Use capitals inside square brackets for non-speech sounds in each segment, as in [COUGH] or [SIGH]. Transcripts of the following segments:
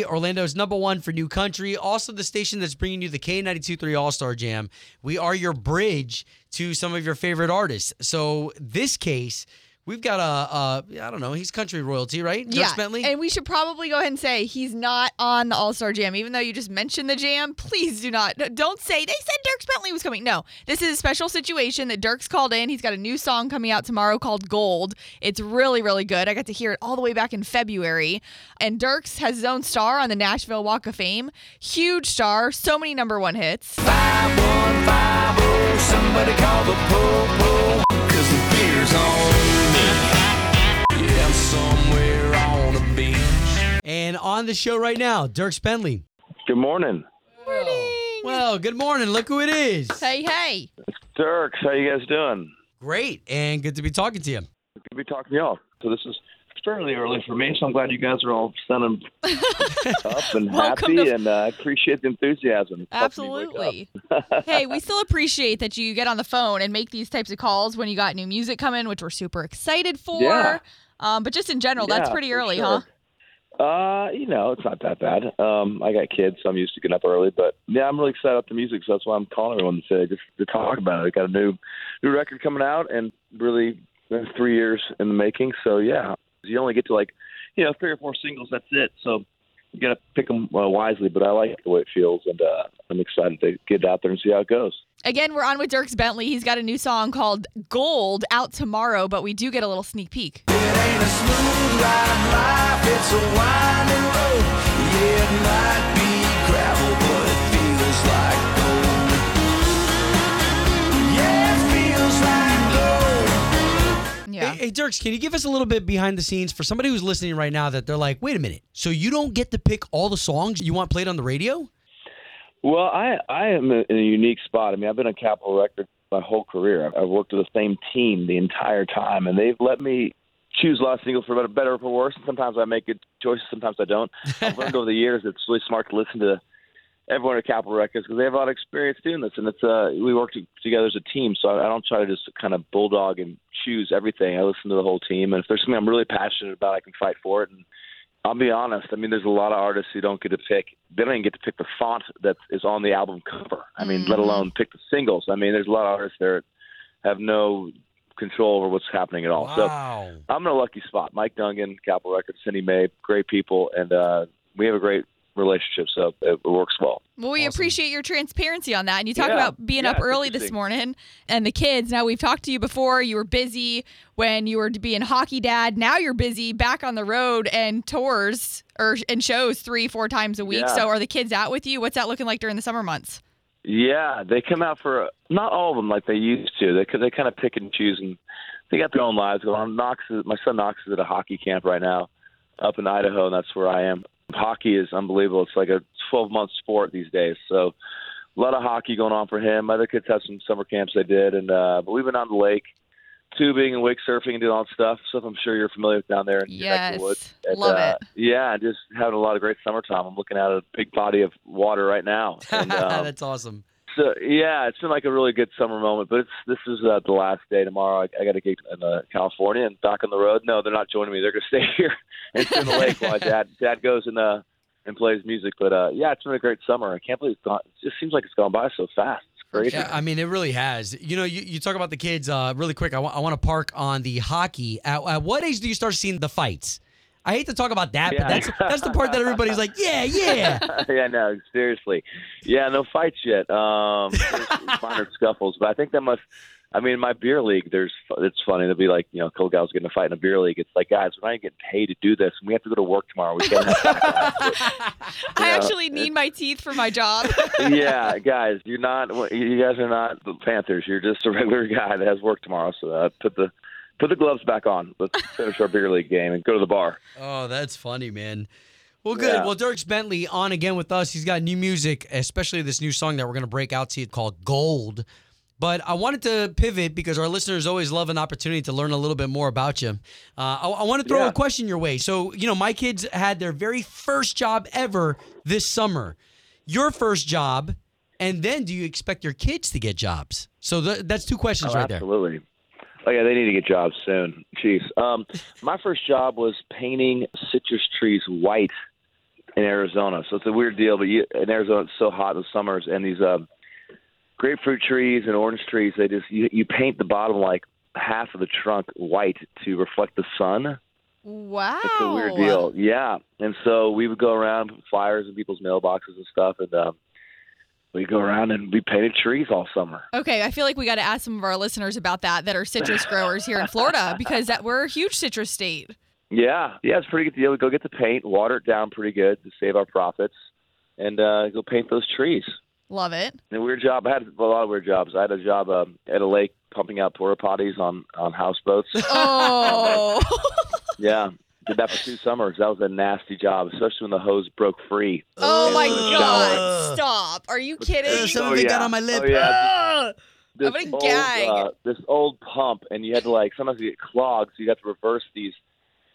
K92.3, Orlando's number one for new country. Also, the station that's bringing you the K92.3 All Star Jam. We are your bridge to some of your favorite artists. So, this case, we've got a, a I don't know, he's country royalty, right? Dierks yeah, Bentley? and we should probably go ahead and say he's not on the All Star Jam, even though you just mentioned the jam. Please do not, don't say they said Dierks Bentley was coming. No, this is a special situation that Dierks called in. He's got a new song coming out tomorrow called Gold. It's really, really good. I got to hear it all the way back in February. And Dierks has his own star on the Nashville Walk of Fame. Huge star, so many number one hits. Oh, somebody call the po-po Cause the beer's on and on the show right now, Dierks Bentley. Good morning. Morning. Well, good morning. Look who it is. Hey, hey. Dierks, how you guys doing? Great, and good to be talking to you. Good to be talking to y'all. So this is fairly early for me, so I'm glad you guys are all sounding [LAUGHS] up and happy, to- and uh, I appreciate the enthusiasm. It's helping me wake Absolutely. [LAUGHS] hey, we still appreciate that you get on the phone and make these types of calls when you got new music coming, which we're super excited for. Yeah. Um, but just in general, that's pretty early, sure. huh? Uh, you know, it's not that bad. Um, I got kids, so I'm used to getting up early. But yeah, I'm really excited about the music, so that's why I'm calling everyone today just to talk about it. I got a new new record coming out, and really been three years in the making. So yeah, you only get to like, you know, three or four singles. That's it. So you got to pick them uh, wisely. But I like the way it feels, and uh, I'm excited to get out there and see how it goes. Again, we're on with Dierks Bentley. He's got a new song called Gold out tomorrow, but we do get a little sneak peek. It ain't a smooth ride life, it's a winding road Yeah, it might be gravel, but it feels like gold Yeah, it feels like gold Yeah. Hey, hey, Dierks, can you give us a little bit behind the scenes for somebody who's listening right now that they're like, wait a minute, so you don't get to pick all the songs you want played on the radio? Well, I I am in a unique spot. I mean, I've been on Capitol Records my whole career. I've- I've worked with the same team the entire time, and they've let me choose a lot of singles for better, better or for worse. And sometimes I make good choices, sometimes I don't. I've learned [LAUGHS] over the years it's really smart to listen to everyone at Capitol Records because they have a lot of experience doing this, and it's uh we work to, together as a team. So I don't try to just kind of bulldog and choose everything. I listen to the whole team, and if there's something I'm really passionate about, I can fight for it. And I'll be honest. I mean, there's a lot of artists who don't get to pick. They don't even get to pick the font that is on the album cover. I mean, let alone pick the singles. I mean, there's a lot of artists there that have no control over what's happening at all. So I'm in a lucky spot. Mike Dungan, Capitol Records, Cindy Mabe, great people, and uh, we have a great relationship. So it, it works well. Well, we Awesome. appreciate your transparency on that. And you talk Yeah. about being Yeah, up early this morning and the kids. Now, we've talked to you before. You were busy when you were being hockey dad. Now you're busy back on the road and tours or and shows three, four times a week. Yeah. So, are the kids out with you? What's that looking like during the summer months? Yeah, they come out for not all of them like they used to. They they kind of pick and choose, and they got their own lives going on. Knox, is, my son Knox is at a hockey camp right now, up in Idaho, and that's where I am. Hockey is unbelievable. It's like a 12 month sport these days. So a lot of hockey going on for him. Other kids have some summer camps they did, and uh, but we've been on the lake, tubing and wake surfing and doing all that stuff. Stuff I'm sure you're familiar with down there in Yes. the woods. And, Love uh, it. Yeah, just having a lot of great summertime. I'm looking at a big body of water right now. [LAUGHS] And, um, That's awesome. So yeah, it's been like a really good summer moment, but it's this is uh, the last day tomorrow. I, I got to get in uh, California and back on the road. No, they're not joining me. They're going [LAUGHS] to stay here and sit in the [LAUGHS] lake while dad dad goes and uh and plays music. But uh yeah, it's been a great summer. I can't believe it's gone. It just seems like it's gone by so fast. It's crazy. Yeah, I mean, it really has. You know, you, you talk about the kids uh, really quick. I want to park on the hockey. At, at what age do you start seeing the fights? I hate to talk about that, Yeah. but that's that's the part that everybody's like, [LAUGHS] yeah, yeah. yeah, no, seriously. Yeah, no fights yet. Um, minor [LAUGHS] scuffles, but I think that must. I mean, in my beer league, there's it's funny. There'll be like you know, a couple guys getting a fight in a beer league. It's like, guys, we're not even getting paid to do this, and we have to go to work tomorrow. We can't. Have I Yeah, actually need my teeth for my job. [LAUGHS] yeah, guys, you're not. You guys are not the Panthers. You're just a regular guy that has work tomorrow. So uh, put the put the gloves back on. Let's finish our beer league game and go to the bar. Oh, that's funny, man. Well, good. Yeah. Well, Dierks Bentley on again with us. He's got new music, especially this new song that we're going to break out to you called Gold. But I wanted to pivot because our listeners always love an opportunity to learn a little bit more about you. Uh, I, I want to throw Yeah. a question your way. So, you know, my kids had their very first job ever this summer. Your first job, and then do you expect your kids to get jobs? So th- that's two questions Oh, right there. absolutely. Oh yeah, they need to get jobs soon. Jeez. Um, my first job was painting citrus trees white in Arizona. So it's a weird deal, but you, in Arizona it's so hot in the summers, and these um, grapefruit trees and orange trees, they just you, you paint the bottom like half of the trunk white to reflect the sun. Wow. It's a weird deal. Yeah. And so we would go around flyers in people's mailboxes and stuff, and um, we go around and we painted trees all summer. Okay, I feel like we got to ask some of our listeners about that that are citrus growers here in Florida [LAUGHS] because that we're a huge citrus state. Yeah, yeah, it's a pretty good deal. We go get the paint, water it down pretty good to save our profits, and uh, go paint those trees. Love it. And a weird job. I had a lot of weird jobs. I had a job um, at a lake pumping out porta potties on on houseboats. Oh. [LAUGHS] yeah, did that for two summers. That was a nasty job, especially when the hose broke free. oh my god. Stop. Are you Uh, kidding? some Oh, of it got on my lip. Oh, yeah. Ah! This I'm gonna old, gag. Uh, this old pump, and you had to like sometimes you get clogged, so you have to reverse these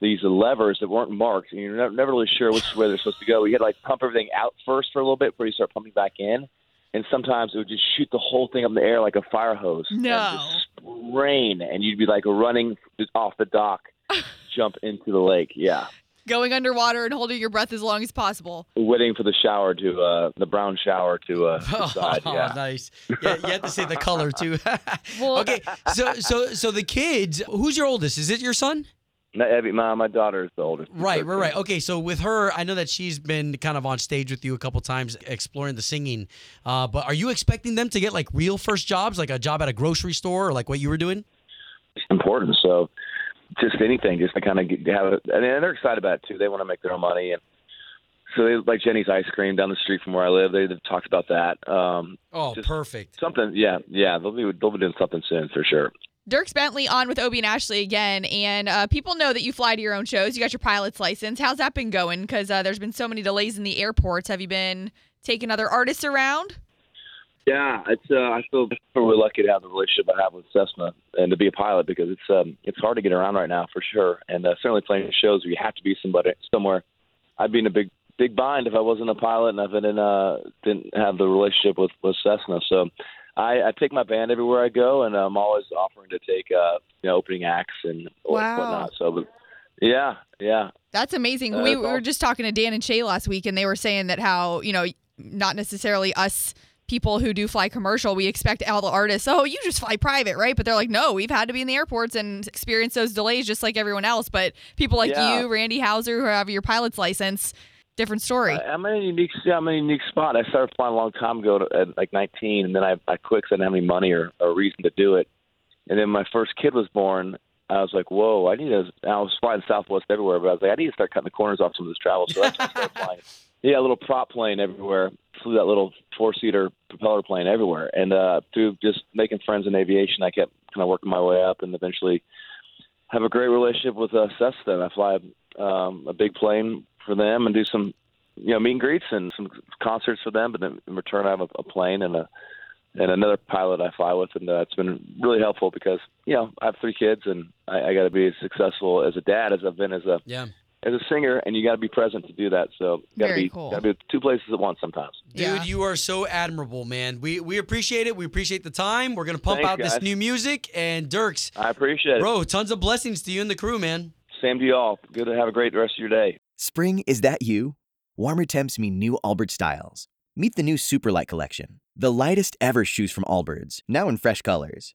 these levers that weren't marked, and you're never, never really sure which way they're supposed to go. You had to like pump everything out first for a little bit before you start pumping back in, and sometimes it would just shoot the whole thing up in the air like a fire hose. and No. just rain, and you'd be like running off the dock, [LAUGHS] jump into the lake. Yeah, Going underwater and holding your breath as long as possible. waiting for the shower to uh, the brown shower to uh, [LAUGHS] subside. Oh, Yeah. [LAUGHS] nice. Yeah, you have to say the color too. Well- okay, so so so the kids. Who's your oldest? Is it your son? No, Evie, my my daughter is the oldest. Right, right, 13. right. Okay, so with her, I know that she's been kind of on stage with you a couple times exploring the singing. Uh, but are you expecting them to get like real first jobs, like a job at a grocery store or like what you were doing? important. So just anything, just to kind of get, have it, and they're excited about it too. They want to make their own money, and so they like Jeni's ice cream down the street from where I live. They, they've talked about that. Um, Oh, perfect. something, yeah, yeah. They'll be they'll be doing something soon for sure. Dierks Bentley on with Obie and Ashley again, and uh, people know that you fly to your own shows. You got your pilot's license. How's that been going? Because uh, there's been so many delays in the airports. Have you been taking other artists around? Yeah, it's uh, I feel really lucky to have the relationship I have with Cessna and to be a pilot because it's um, it's hard to get around right now for sure, and uh, certainly playing shows where you have to be somebody somewhere. I'd be in a big big bind if I wasn't a pilot and I didn't uh, didn't have the relationship with with Cessna. So I, I take my band everywhere I go, and I'm always offering to take uh, you know opening acts and Wow. whatnot. So, but yeah, yeah, That's amazing. Uh, we, we were just talking to Dan and Shay last week, and they were saying that how you know not necessarily us people who do fly commercial, we expect all the artists, oh, you just fly private, right? But they're like, no, we've had to be in the airports and experience those delays just like everyone else. But people like Yeah. you, Randy Houser, who have your pilot's license, different story. I- I'm in a unique, yeah, I'm in a unique spot. I started flying a long time ago to, at like 19, and then I, I quit 'cause I didn't have any money or a reason to do it. And then my first kid was born. I was like, whoa, I need to. I was flying Southwest everywhere, but I was like, I need to start cutting the corners off some of this travel. So that's when I started flying. [LAUGHS] Yeah, a little prop plane everywhere. Flew that little four seater propeller plane everywhere. And uh, through just making friends in aviation, I kept kind of working my way up and eventually have a great relationship with uh, Cessna. I fly um, a big plane for them and do some you know meet and greets and some concerts for them. But then in return, I have a, a plane and a and another pilot I fly with, and uh, it's been really helpful because you know I have three kids and I, I got to be as successful as a dad as I've been as a Yeah. As a singer, and you got to be present to do that. So you got to be cool. got to be two places at once sometimes. Dude, Yeah. you are so admirable, man. We we appreciate it. We appreciate the time. We're gonna pump Thanks, out this new music. And Dierks, I appreciate it. bro, tons of blessings to you and the crew, man. Same to you all. Good to have a great rest of your day. Spring, is that you? Warmer temps mean new Allbirds styles. Meet the new Superlight collection, the lightest ever shoes from Allbirds, now in fresh colors.